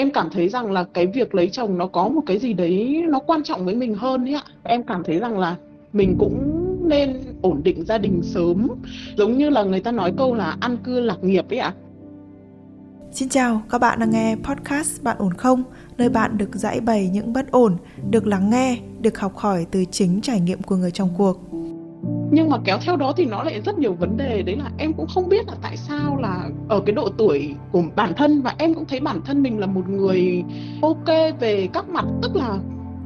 em cảm thấy rằng là cái việc lấy chồng nó có một cái gì đấy nó quan trọng với mình hơn ấy ạ. Em cảm thấy rằng là mình cũng nên ổn định gia đình sớm. Giống như là người ta nói câu là ăn cư lạc nghiệp ấy ạ. Xin chào, các bạn đang nghe podcast Bạn ổn không? Nơi bạn được giải bày những bất ổn, được lắng nghe, được học hỏi từ chính trải nghiệm của người trong cuộc nhưng mà kéo theo đó thì nó lại rất nhiều vấn đề. Đấy là em cũng không biết là tại sao là ở cái độ tuổi của bản thân và em cũng thấy bản thân mình là một người ok về các mặt. Tức là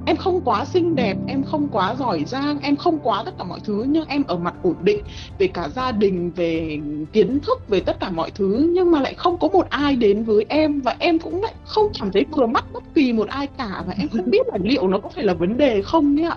em không quá xinh đẹp, em không quá giỏi giang, em không quá tất cả mọi thứ, nhưng em ở mặt ổn định về cả gia đình, về kiến thức, về tất cả mọi thứ. Nhưng mà lại không có một ai đến với em và em cũng lại không cảm thấy vừa mắt bất kỳ một ai cả. Và em không biết là liệu nó có phải là vấn đề không nhé ạ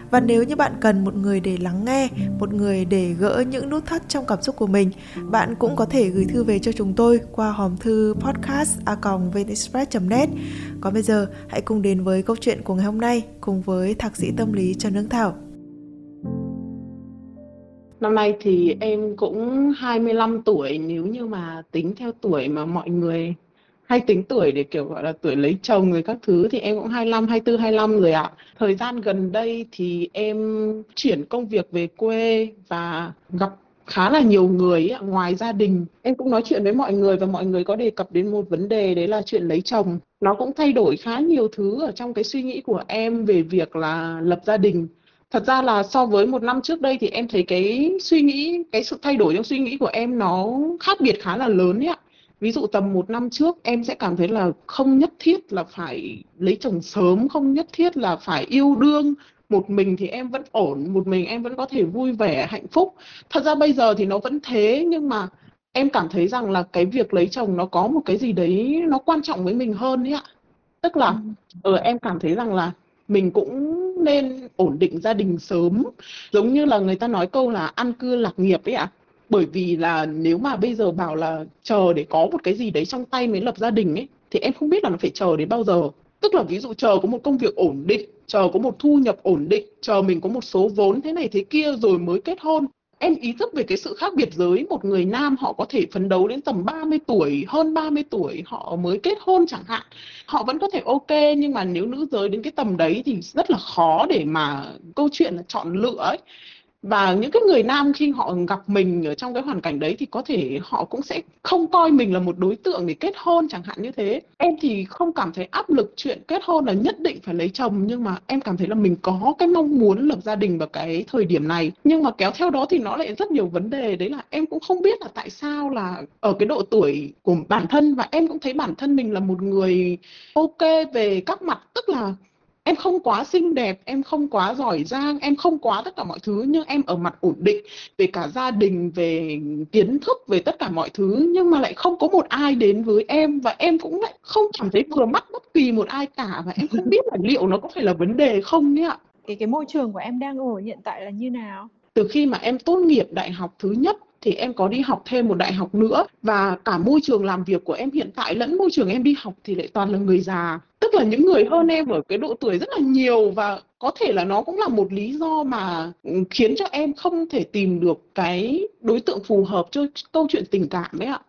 và nếu như bạn cần một người để lắng nghe, một người để gỡ những nút thắt trong cảm xúc của mình, bạn cũng có thể gửi thư về cho chúng tôi qua hòm thư podcast a net. Còn bây giờ, hãy cùng đến với câu chuyện của ngày hôm nay cùng với thạc sĩ tâm lý trần Hương Thảo. Năm nay thì em cũng 25 tuổi, nếu như mà tính theo tuổi mà mọi người hay tính tuổi để kiểu gọi là tuổi lấy chồng rồi các thứ thì em cũng 25, 24, 25 rồi ạ. Thời gian gần đây thì em chuyển công việc về quê và gặp khá là nhiều người ấy, ngoài gia đình. Em cũng nói chuyện với mọi người và mọi người có đề cập đến một vấn đề đấy là chuyện lấy chồng. Nó cũng thay đổi khá nhiều thứ ở trong cái suy nghĩ của em về việc là lập gia đình. Thật ra là so với một năm trước đây thì em thấy cái suy nghĩ cái sự thay đổi trong suy nghĩ của em nó khác biệt khá là lớn ấy ạ ví dụ tầm một năm trước em sẽ cảm thấy là không nhất thiết là phải lấy chồng sớm không nhất thiết là phải yêu đương. Một mình thì em vẫn ổn một mình em vẫn có thể vui vẻ hạnh phúc. Thật ra bây giờ thì nó vẫn thế nhưng mà em cảm thấy rằng là cái việc lấy chồng nó có một cái gì đấy nó quan trọng với mình hơn ấy ạ. Tức là ừ, em cảm thấy rằng là mình cũng nên ổn định gia đình sớm. Giống như là người ta nói câu là ăn cư lạc nghiệp ấy ạ. à bởi vì là nếu mà bây giờ bảo là chờ để có một cái gì đấy trong tay mới lập gia đình ấy, thì em không biết là nó phải chờ đến bao giờ. Tức là ví dụ chờ có một công việc ổn định, chờ có một thu nhập ổn định, chờ mình có một số vốn thế này thế kia rồi mới kết hôn. Em ý thức về cái sự khác biệt giới, một người nam họ có thể phấn đấu đến tầm 30 tuổi, hơn 30 tuổi họ mới kết hôn chẳng hạn. Họ vẫn có thể ok, nhưng mà nếu nữ giới đến cái tầm đấy thì rất là khó để mà câu chuyện là chọn lựa ấy và những cái người nam khi họ gặp mình ở trong cái hoàn cảnh đấy thì có thể họ cũng sẽ không coi mình là một đối tượng để kết hôn chẳng hạn như thế. Em thì không cảm thấy áp lực chuyện kết hôn là nhất định phải lấy chồng, nhưng mà em cảm thấy là mình có cái mong muốn lập gia đình vào cái thời điểm này. Nhưng mà kéo theo đó thì nó lại rất nhiều vấn đề. Đấy là em cũng không biết là tại sao là ở cái độ tuổi của bản thân, và em cũng thấy bản thân mình là một người ok về các mặt, tức là em không quá xinh đẹp em không quá giỏi giang em không quá tất cả mọi thứ nhưng em ở mặt ổn định về cả gia đình về kiến thức về tất cả mọi thứ nhưng mà lại không có một ai đến với em và em cũng lại không cảm thấy vừa mắt bất kỳ một ai cả và em không biết là liệu nó có phải là vấn đề không nhé ạ cái cái môi trường của em đang ở hiện tại là như nào? Từ khi mà em tốt nghiệp đại học thứ nhất thì em có đi học thêm một đại học nữa. Và cả môi trường làm việc của em hiện tại lẫn môi trường em đi học thì lại toàn là người già. Tức là những người hơn em ở cái độ tuổi rất là nhiều và có thể là nó cũng là một lý do mà khiến cho em không thể tìm được cái đối tượng phù hợp cho câu chuyện tình cảm ấy ạ.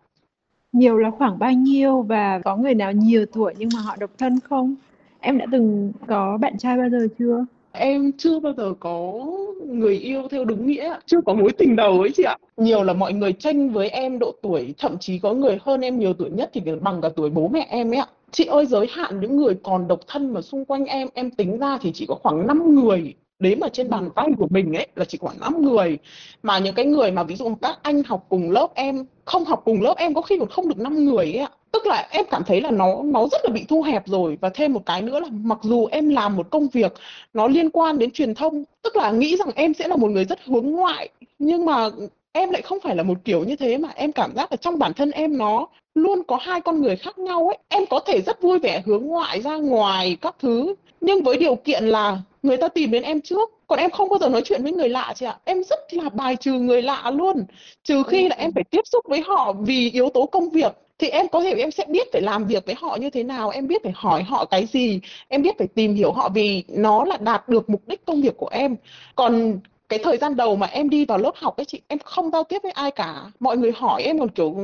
Nhiều là khoảng bao nhiêu và có người nào nhiều tuổi nhưng mà họ độc thân không? Em đã từng có bạn trai bao giờ chưa? Em chưa bao giờ có người yêu theo đúng nghĩa, chưa có mối tình đầu ấy chị ạ. Nhiều là mọi người tranh với em độ tuổi, thậm chí có người hơn em nhiều tuổi nhất thì bằng cả tuổi bố mẹ em ấy ạ. Chị ơi, giới hạn những người còn độc thân mà xung quanh em em tính ra thì chỉ có khoảng 5 người đếm ở trên bàn tay của mình ấy là chỉ khoảng 5 người. Mà những cái người mà ví dụ các anh học cùng lớp em, không học cùng lớp em có khi còn không được 5 người ấy ạ. Tức là em cảm thấy là nó nó rất là bị thu hẹp rồi. Và thêm một cái nữa là mặc dù em làm một công việc nó liên quan đến truyền thông, tức là nghĩ rằng em sẽ là một người rất hướng ngoại, nhưng mà em lại không phải là một kiểu như thế mà em cảm giác là trong bản thân em nó luôn có hai con người khác nhau ấy. Em có thể rất vui vẻ hướng ngoại ra ngoài các thứ, nhưng với điều kiện là người ta tìm đến em trước. Còn em không bao giờ nói chuyện với người lạ chị ạ. Em rất là bài trừ người lạ luôn. Trừ khi là em phải tiếp xúc với họ vì yếu tố công việc, thì em có thể em sẽ biết phải làm việc với họ như thế nào, em biết phải hỏi họ cái gì, em biết phải tìm hiểu họ vì nó là đạt được mục đích công việc của em. Còn cái thời gian đầu mà em đi vào lớp học ấy chị, em không giao tiếp với ai cả. Mọi người hỏi em còn kiểu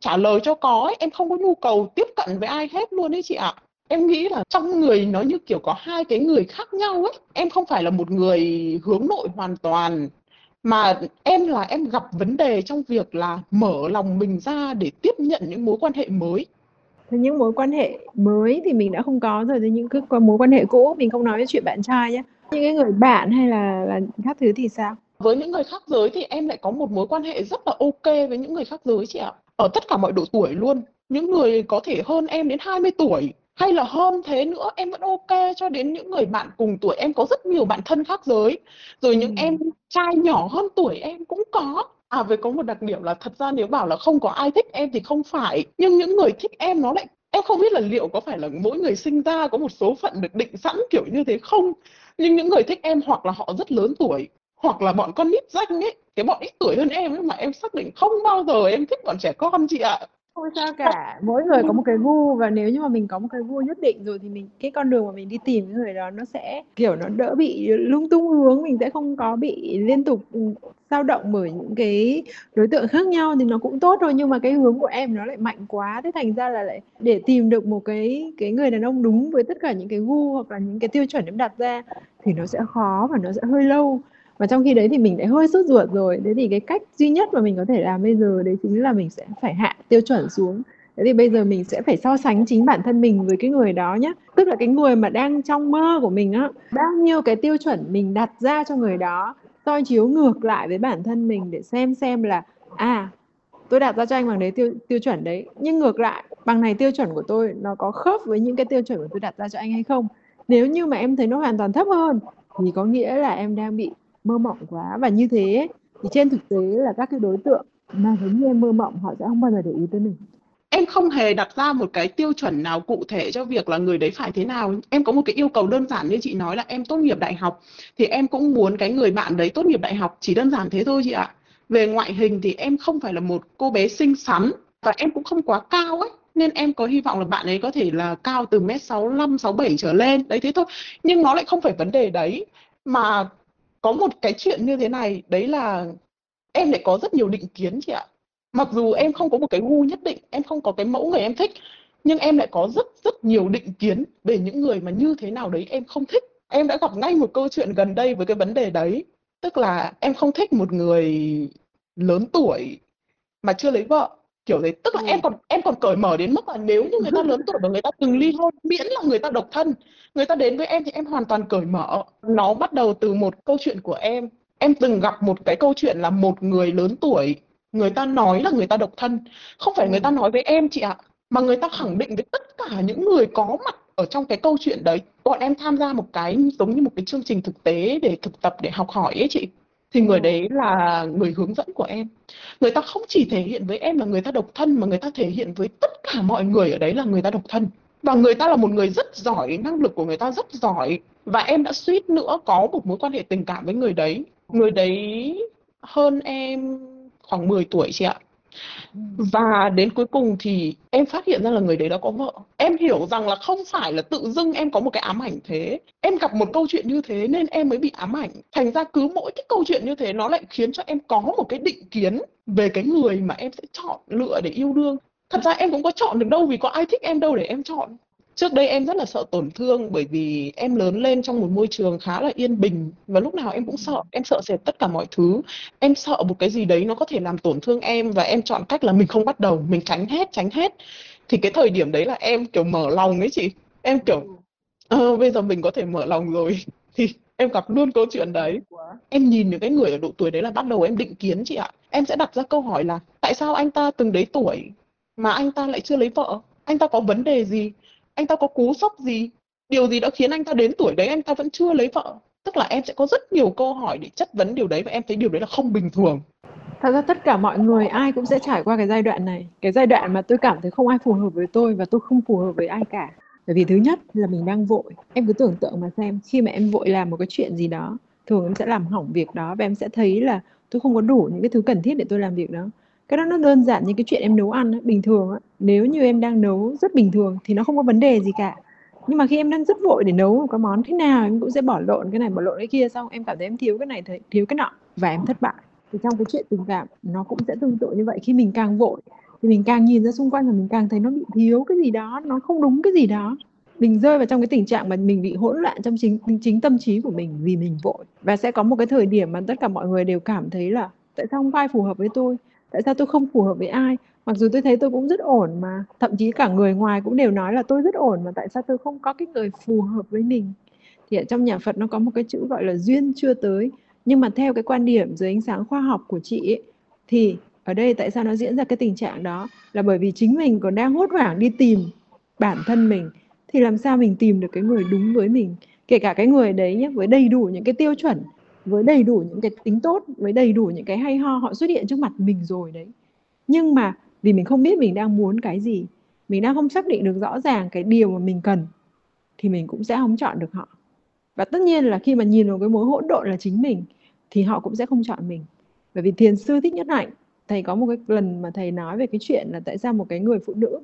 trả lời cho có ấy. em không có nhu cầu tiếp cận với ai hết luôn ấy chị ạ em nghĩ là trong người nó như kiểu có hai cái người khác nhau ấy em không phải là một người hướng nội hoàn toàn mà em là em gặp vấn đề trong việc là mở lòng mình ra để tiếp nhận những mối quan hệ mới Thế những mối quan hệ mới thì mình đã không có rồi, thì những cái mối quan hệ cũ mình không nói đến chuyện bạn trai nhé. Những cái người bạn hay là là các thứ thì sao? Với những người khác giới thì em lại có một mối quan hệ rất là ok với những người khác giới chị ạ. Ở tất cả mọi độ tuổi luôn. Những người có thể hơn em đến 20 tuổi hay là hơn thế nữa em vẫn ok cho đến những người bạn cùng tuổi. Em có rất nhiều bạn thân khác giới. Rồi những ừ. em trai nhỏ hơn tuổi em cũng có. À với có một đặc điểm là thật ra nếu bảo là không có ai thích em thì không phải. Nhưng những người thích em nó lại em không biết là liệu có phải là mỗi người sinh ra có một số phận được định sẵn kiểu như thế không. Nhưng những người thích em hoặc là họ rất lớn tuổi hoặc là bọn con nít danh ấy cái bọn ít tuổi hơn em ấy mà em xác định không bao giờ em thích bọn trẻ con chị ạ không sao cả. Mỗi người có một cái gu và nếu như mà mình có một cái gu nhất định rồi thì mình, cái con đường mà mình đi tìm cái người đó nó sẽ, kiểu, nó đỡ bị lung tung hướng, mình sẽ không có bị liên tục ừ, dao động bởi những cái đối tượng khác nhau thì nó cũng tốt thôi. Nhưng mà cái hướng của em nó lại mạnh quá. Thế thành ra là lại để tìm được một cái cái người đàn ông đúng với tất cả những cái gu hoặc là những cái tiêu chuẩn em đặt ra thì nó sẽ khó và nó sẽ hơi lâu và trong khi đấy thì mình lại hơi sốt ruột rồi. Thế thì cái cách duy nhất mà mình có thể làm bây giờ đấy chính là mình sẽ phải hạ tiêu chuẩn xuống. Thế thì bây giờ mình sẽ phải so sánh chính bản thân mình với cái người đó nhé tức là cái người mà đang trong mơ của mình á, bao nhiêu cái tiêu chuẩn mình đặt ra cho người đó, soi chiếu ngược lại với bản thân mình để xem xem là à tôi đặt ra cho anh bằng đấy tiêu tiêu chuẩn đấy. Nhưng ngược lại, bằng này tiêu chuẩn của tôi nó có khớp với những cái tiêu chuẩn của tôi đặt ra cho anh hay không? Nếu như mà em thấy nó hoàn toàn thấp hơn, thì có nghĩa là em đang bị mơ mộng quá. Và như thế thì trên thực tế là các cái đối tượng mà giống như em mơ mộng, họ sẽ không bao giờ để ý tới mình. Em không hề đặt ra một cái tiêu chuẩn nào cụ thể cho việc là người đấy phải thế nào. Em có một cái yêu cầu đơn giản như chị nói là em tốt nghiệp đại học, thì em cũng muốn cái người bạn đấy tốt nghiệp đại học chỉ đơn giản thế thôi chị ạ. Về ngoại hình thì em không phải là một cô bé xinh xắn và em cũng không quá cao ấy, nên em có hy vọng là bạn ấy có thể là cao từ mét sáu năm sáu bảy trở lên. Đấy, thế thôi. Nhưng nó lại không phải vấn đề đấy, mà có một cái chuyện như thế này, đấy là em lại có rất nhiều định kiến chị ạ. Mặc dù em không có một cái gu nhất định, em không có cái mẫu người em thích, nhưng em lại có rất rất nhiều định kiến về những người mà như thế nào đấy em không thích. Em đã gặp ngay một câu chuyện gần đây với cái vấn đề đấy, tức là em không thích một người lớn tuổi mà chưa lấy vợ kiểu đấy tức là ừ. em còn em còn cởi mở đến mức là nếu như người ta lớn tuổi và người ta từng ly hôn miễn là người ta độc thân người ta đến với em thì em hoàn toàn cởi mở. Nó bắt đầu từ một câu chuyện của em. Em từng gặp một cái câu chuyện là một người lớn tuổi người ta nói là người ta độc thân. Không phải người ta ừ. nói với em chị ạ mà người ta khẳng định với tất cả những người có mặt ở trong cái câu chuyện đấy. Bọn em tham gia một cái giống như một cái chương trình thực tế để thực tập để học hỏi ấy chị thì người đấy là người hướng dẫn của em. Người ta không chỉ thể hiện với em là người ta độc thân mà người ta thể hiện với tất cả mọi người ở đấy là người ta độc thân. Và người ta là một người rất giỏi năng lực của người ta rất giỏi. Và em đã suýt nữa có một mối quan hệ tình cảm với người đấy. Người đấy hơn em khoảng 10 tuổi chị ạ và đến cuối cùng thì em phát hiện ra là người đấy đã có vợ. Em hiểu rằng là không phải là tự dưng em có một cái ám ảnh thế. Em gặp một câu chuyện như thế nên em mới bị ám ảnh. Thành ra cứ mỗi cái câu chuyện như thế nó lại khiến cho em có một cái định kiến về cái người mà em sẽ chọn lựa để yêu đương. Thật ra em cũng có chọn được đâu vì có ai thích em đâu để em chọn trước đây em rất là sợ tổn thương bởi vì em lớn lên trong một môi trường khá là yên bình và lúc nào em cũng sợ. Em sợ sệt tất cả mọi thứ. Em sợ một cái gì đấy nó có thể làm tổn thương em và em chọn cách là mình không bắt đầu mình tránh hết tránh hết. Thì cái thời điểm đấy là em kiểu mở lòng ấy chị. Em kiểu ờ, bây giờ mình có thể mở lòng rồi. Thì em gặp luôn câu chuyện đấy. em nhìn những cái người ở độ tuổi đấy là bắt đầu em định kiến chị ạ. Em sẽ đặt ra câu hỏi là tại sao anh ta từng đấy tuổi mà anh ta lại chưa lấy vợ? Anh ta có vấn đề gì anh ta có cú sốc gì? Điều gì đã khiến anh ta đến tuổi đấy anh ta vẫn chưa lấy vợ? Tức là em sẽ có rất nhiều câu hỏi để chất vấn điều đấy và em thấy điều đấy là không bình thường. Thật ra tất cả mọi người ai cũng sẽ trải qua cái giai đoạn này. Cái giai đoạn mà tôi cảm thấy không ai phù hợp với tôi và tôi không phù hợp với ai cả. Bởi vì thứ nhất là mình đang vội. Em cứ tưởng tượng mà xem, khi mà em vội làm một cái chuyện gì đó, thường em sẽ làm hỏng việc đó và em sẽ thấy là tôi không có đủ những cái thứ cần thiết để tôi làm việc đó cái đó nó đơn giản như cái chuyện em nấu ăn bình thường nếu như em đang nấu rất bình thường thì nó không có vấn đề gì cả. Nhưng mà khi em đang rất vội để nấu một cái món thế nào, em cũng sẽ bỏ lộn cái này, bỏ lộn cái kia, xong em cảm thấy em thiếu cái này thiếu cái nọ và em thất bại. Thì trong cái chuyện tình cảm, nó cũng sẽ tương tự như vậy. Khi mình càng vội thì mình càng nhìn ra xung quanh và mình càng thấy nó bị thiếu cái gì đó, nó không đúng cái gì đó. Mình rơi vào trong cái tình trạng mà mình bị hỗn loạn trong chính chính tâm trí của mình vì mình vội. Và sẽ có một cái thời điểm mà tất cả mọi người đều cảm thấy là, tại sao không ai phù hợp với tôi? Tại sao tôi không phù hợp với ai? Mặc dù tôi thấy tôi cũng rất ổn mà. Thậm chí cả người ngoài cũng đều nói là tôi rất ổn mà tại sao tôi không có cái người phù hợp với mình? Thì ở trong nhà Phật nó có một cái chữ gọi là duyên chưa tới. Nhưng mà theo cái quan điểm dưới ánh sáng khoa học của chị ấy, thì ở đây tại sao nó diễn ra cái tình trạng đó? Là bởi vì chính mình còn đang hốt hoảng đi tìm bản thân mình. Thì làm sao mình tìm được cái người đúng với mình? Kể cả cái người đấy nhé với đầy đủ những cái tiêu chuẩn với đầy đủ những cái tính tốt, với đầy đủ những cái hay ho, họ xuất hiện trước mặt mình rồi đấy. Nhưng mà vì mình không biết mình đang muốn cái gì, mình đang không xác định được rõ ràng cái điều mà mình cần, thì mình cũng sẽ không chọn được họ. Và tất nhiên là khi mà nhìn vào cái mối hỗn độn là chính mình, thì họ cũng sẽ không chọn mình. Bởi vì thiền sư thích nhất hạnh, thầy có một cái lần mà thầy nói về cái chuyện là tại sao một cái người phụ nữ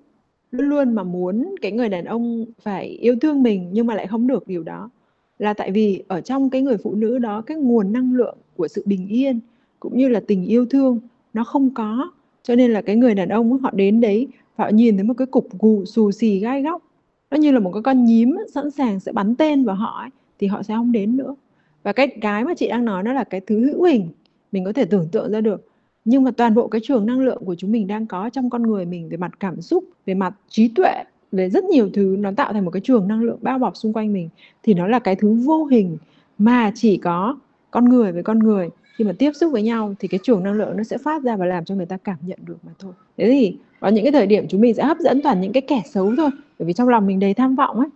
luôn luôn mà muốn cái người đàn ông phải yêu thương mình nhưng mà lại không được điều đó là tại vì ở trong cái người phụ nữ đó cái nguồn năng lượng của sự bình yên cũng như là tình yêu thương nó không có. Cho nên là cái người đàn ông họ đến đấy họ nhìn thấy một cái cục gù xù xì gai góc. Nó như là một cái con nhím sẵn sàng sẽ bắn tên vào họ ấy, thì họ sẽ không đến nữa. Và cái cái mà chị đang nói nó là cái thứ hữu hình mình có thể tưởng tượng ra được. Nhưng mà toàn bộ cái trường năng lượng của chúng mình đang có trong con người mình về mặt cảm xúc về mặt trí tuệ về rất nhiều thứ nó tạo thành một cái trường năng lượng bao bọc xung quanh mình thì nó là cái thứ vô hình mà chỉ có con người với con người. Khi mà tiếp xúc với nhau thì cái trường năng lượng nó sẽ phát ra và làm cho người ta cảm nhận được mà thôi. Thế thì có những cái thời điểm chúng mình sẽ hấp dẫn toàn những cái kẻ xấu thôi bởi vì trong lòng mình đầy tham vọng ấy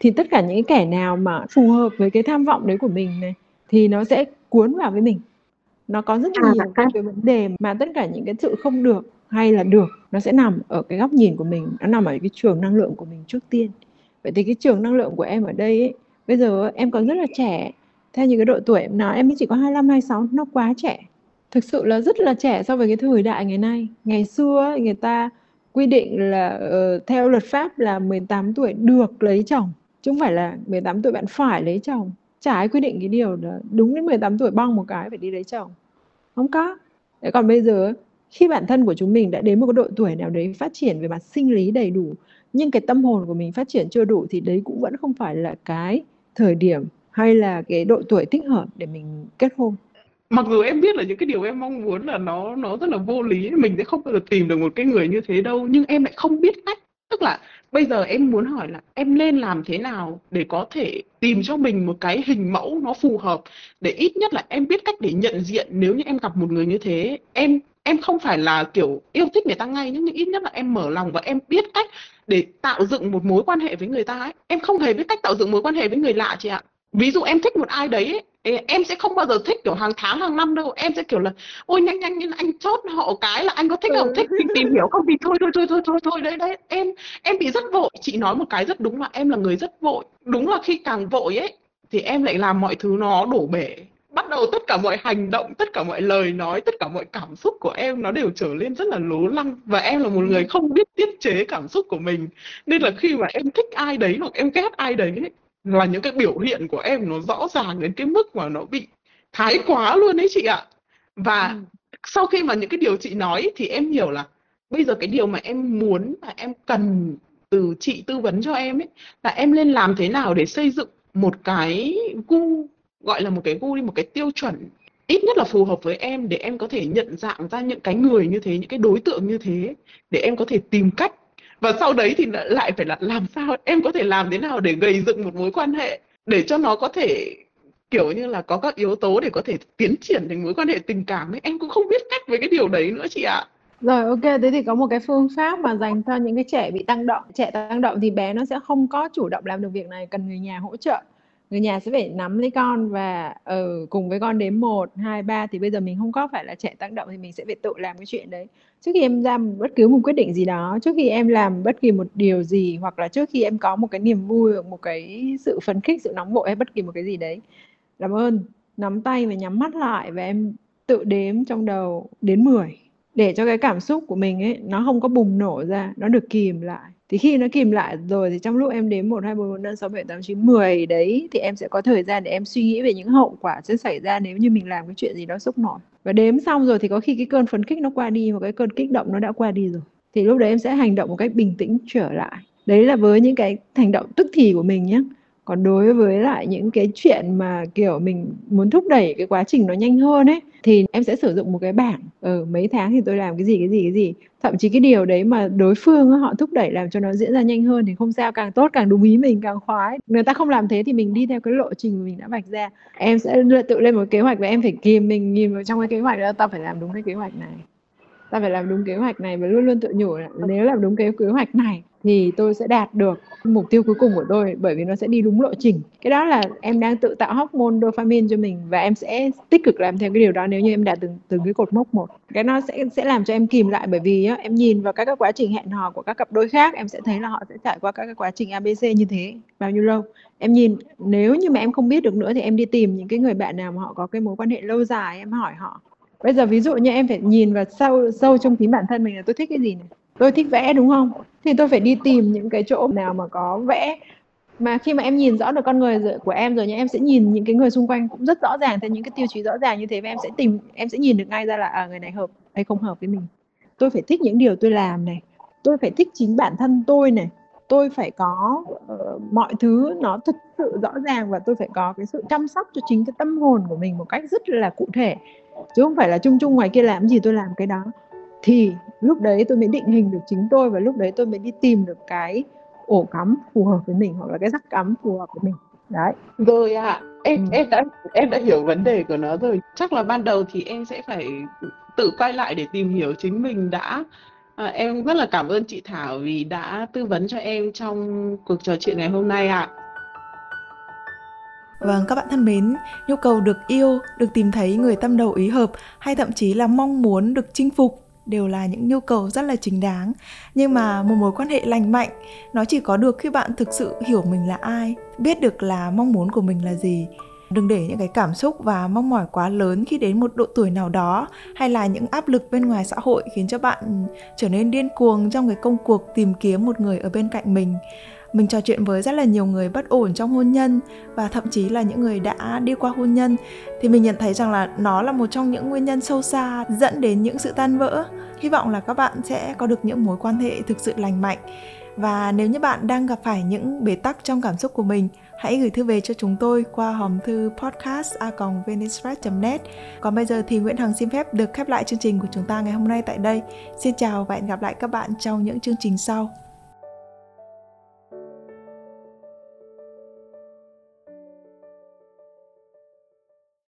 thì tất cả những cái kẻ nào mà phù hợp với cái tham vọng đấy của mình này thì nó sẽ cuốn vào với mình. Nó có rất à, nhiều các cái vấn đề mà tất cả những cái sự không được hay là được nó sẽ nằm ở cái góc nhìn của mình nó nằm ở cái trường năng lượng của mình trước tiên. Vậy thì cái trường năng lượng của em ở đây ấy, bây giờ em còn rất là trẻ. Theo những cái độ tuổi em nói em mới chỉ có 25 26 nó quá trẻ. Thực sự là rất là trẻ so với cái thời đại ngày nay. Ngày xưa người ta quy định là uh, theo luật pháp là 18 tuổi được lấy chồng chứ không phải là 18 tuổi bạn phải lấy chồng. Trái quy định cái điều đó đúng đến 18 tuổi bong một cái phải đi lấy chồng. Không có. Đấy, còn bây giờ khi bản thân của chúng mình đã đến một cái độ tuổi nào đấy phát triển về mặt sinh lý đầy đủ, nhưng cái tâm hồn của mình phát triển chưa đủ thì đấy cũng vẫn không phải là cái thời điểm hay là cái độ tuổi thích hợp để mình kết hôn. Mặc dù em biết là những cái điều em mong muốn là nó nó rất là vô lý, mình sẽ không bao giờ tìm được một cái người như thế đâu, nhưng em lại không biết cách. Tức là bây giờ em muốn hỏi là em nên làm thế nào để có thể tìm cho mình một cái hình mẫu nó phù hợp, để ít nhất là em biết cách để nhận diện nếu như em gặp một người như thế. Em em không phải là kiểu yêu thích người ta ngay nhưng ít nhất là em mở lòng và em biết cách để tạo dựng một mối quan hệ với người ta ấy. Em không hề biết cách tạo dựng mối quan hệ với người lạ chị ạ. Ví dụ em thích một ai đấy ấy, em sẽ không bao giờ thích kiểu hàng tháng hàng năm đâu. Em sẽ kiểu là ôi nhanh nhanh nhanh anh chốt họ cái là anh có thích không? Ừ. thích thì tìm hiểu không? Thì thôi thôi thôi thôi thôi thôi. Đấy đấy. Em em bị rất vội. Chị nói một cái rất đúng là em là người rất vội. Đúng là khi càng vội ấy thì em lại làm mọi thứ nó đổ bể bắt đầu tất cả mọi hành động tất cả mọi lời nói tất cả mọi cảm xúc của em nó đều trở lên rất là lố lăng. Và em là một người không biết tiết chế cảm xúc của mình. Nên là khi mà em thích ai đấy hoặc em ghét ai đấy ấy, là những cái biểu hiện của em nó rõ ràng đến cái mức mà nó bị thái quá luôn đấy chị ạ. Và ừ. sau khi mà những cái điều chị nói thì em hiểu là bây giờ cái điều mà em muốn và em cần từ chị tư vấn cho em ấy là em nên làm thế nào để xây dựng một cái gu gọi là một cái gu đi một cái tiêu chuẩn ít nhất là phù hợp với em để em có thể nhận dạng ra những cái người như thế, những cái đối tượng như thế để em có thể tìm cách. Và sau đấy thì lại phải là làm sao, em có thể làm thế nào để gây dựng một mối quan hệ để cho nó có thể, kiểu như là, có các yếu tố để có thể tiến triển thành mối quan hệ tình cảm ấy? Em cũng không biết cách với cái điều đấy nữa chị ạ. Rồi, ok, thế thì có một cái phương pháp mà dành cho những cái trẻ bị tăng động, trẻ tăng động thì bé nó sẽ không có chủ động làm được việc này, cần người nhà hỗ trợ người nhà sẽ phải nắm lấy con và ừ, cùng với con đếm một hai ba thì bây giờ mình không có phải là trẻ tăng động thì mình sẽ phải tự làm cái chuyện đấy. Trước khi em ra bất cứ một quyết định gì đó trước khi em làm bất kỳ một điều gì hoặc là trước khi em có một cái niềm vui hoặc một cái sự phấn khích sự nóng vội hay bất kỳ một cái gì đấy làm ơn nắm tay và nhắm mắt lại và em tự đếm trong đầu đến 10 để cho cái cảm xúc của mình ấy nó không có bùng nổ ra nó được kìm lại thì khi nó kìm lại rồi thì trong lúc em đếm một, hai ba bốn, năm, sáu, bảy, tám, chín, mười đấy thì em sẽ có thời gian để em suy nghĩ về những hậu quả sẽ xảy ra nếu như mình làm cái chuyện gì đó xúc nổi và đếm xong rồi thì có khi cái cơn phấn khích nó qua đi hoặc cái cơn kích động nó đã qua đi rồi. Thì lúc đấy em sẽ hành động một cách bình tĩnh trở lại. Đấy là với những cái hành động tức thì của mình nhé còn đối với lại những cái chuyện mà kiểu mình muốn thúc đẩy cái quá trình nó nhanh hơn ấy thì em sẽ sử dụng một cái bảng. Ở ừ, mấy tháng thì tôi làm cái gì cái gì cái gì. Thậm chí cái điều đấy mà đối phương họ thúc đẩy làm cho nó diễn ra nhanh hơn thì không sao càng tốt càng đúng ý mình càng khoái. Người ta không làm thế thì mình đi theo cái lộ trình mình đã vạch ra. Em sẽ tự lên một kế hoạch và em phải kìm mình nhìn vào trong cái kế hoạch đó. Ta phải làm đúng cái kế hoạch này. Ta phải làm đúng kế hoạch này và luôn luôn tự nhủ là nếu làm đúng cái kế hoạch này thì tôi sẽ đạt được mục tiêu cuối cùng của tôi bởi vì nó sẽ đi đúng lộ trình. Cái đó là em đang tự tạo hormone dopamine cho mình và em sẽ tích cực làm theo cái điều đó nếu như em đạt từng từng cái cột mốc một. Cái nó sẽ sẽ làm cho em kìm lại bởi vì á, em nhìn vào các cái quá trình hẹn hò của các cặp đôi khác em sẽ thấy là họ sẽ trải qua các cái quá trình abc như thế bao nhiêu lâu. Em nhìn nếu như mà em không biết được nữa thì em đi tìm những cái người bạn nào mà họ có cái mối quan hệ lâu dài em hỏi họ. Bây giờ ví dụ như em phải nhìn vào sâu sâu trong chính bản thân mình là tôi thích cái gì này? Tôi thích vẽ đúng không? Thì tôi phải đi tìm những cái chỗ nào mà có vẽ. Mà khi mà em nhìn rõ được con người của em rồi nhé em sẽ nhìn những cái người xung quanh cũng rất rõ ràng theo những cái tiêu chí rõ ràng như thế và em sẽ tìm em sẽ nhìn được ngay ra là à, người này hợp hay không hợp với mình. Tôi phải thích những điều tôi làm này. Tôi phải thích chính bản thân tôi này. Tôi phải có uh, mọi thứ nó thực sự rõ ràng và tôi phải có cái sự chăm sóc cho chính cái tâm hồn của mình một cách rất là cụ thể. Chứ không phải là chung chung ngoài kia làm gì tôi làm cái đó thì lúc đấy tôi mới định hình được chính tôi và lúc đấy tôi mới đi tìm được cái ổ cắm phù hợp với mình hoặc là cái rắc cắm phù hợp với mình đấy rồi ạ à, em ừ. em đã em đã hiểu vấn đề của nó rồi chắc là ban đầu thì em sẽ phải tự quay lại để tìm hiểu chính mình đã à, em rất là cảm ơn chị Thảo vì đã tư vấn cho em trong cuộc trò chuyện ngày hôm nay ạ à. Vâng, các bạn thân mến, nhu cầu được yêu, được tìm thấy người tâm đầu ý hợp hay thậm chí là mong muốn được chinh phục đều là những nhu cầu rất là chính đáng. Nhưng mà một mối quan hệ lành mạnh, nó chỉ có được khi bạn thực sự hiểu mình là ai, biết được là mong muốn của mình là gì. Đừng để những cái cảm xúc và mong mỏi quá lớn khi đến một độ tuổi nào đó, hay là những áp lực bên ngoài xã hội khiến cho bạn trở nên điên cuồng trong cái công cuộc tìm kiếm một người ở bên cạnh mình mình trò chuyện với rất là nhiều người bất ổn trong hôn nhân và thậm chí là những người đã đi qua hôn nhân. Thì mình nhận thấy rằng là nó là một trong những nguyên nhân sâu xa dẫn đến những sự tan vỡ. Hy vọng là các bạn sẽ có được những mối quan hệ thực sự lành mạnh. Và nếu như bạn đang gặp phải những bế tắc trong cảm xúc của mình, hãy gửi thư về cho chúng tôi qua hòm thư podcast net. Còn bây giờ thì Nguyễn Hằng xin phép được khép lại chương trình của chúng ta ngày hôm nay tại đây. Xin chào và hẹn gặp lại các bạn trong những chương trình sau.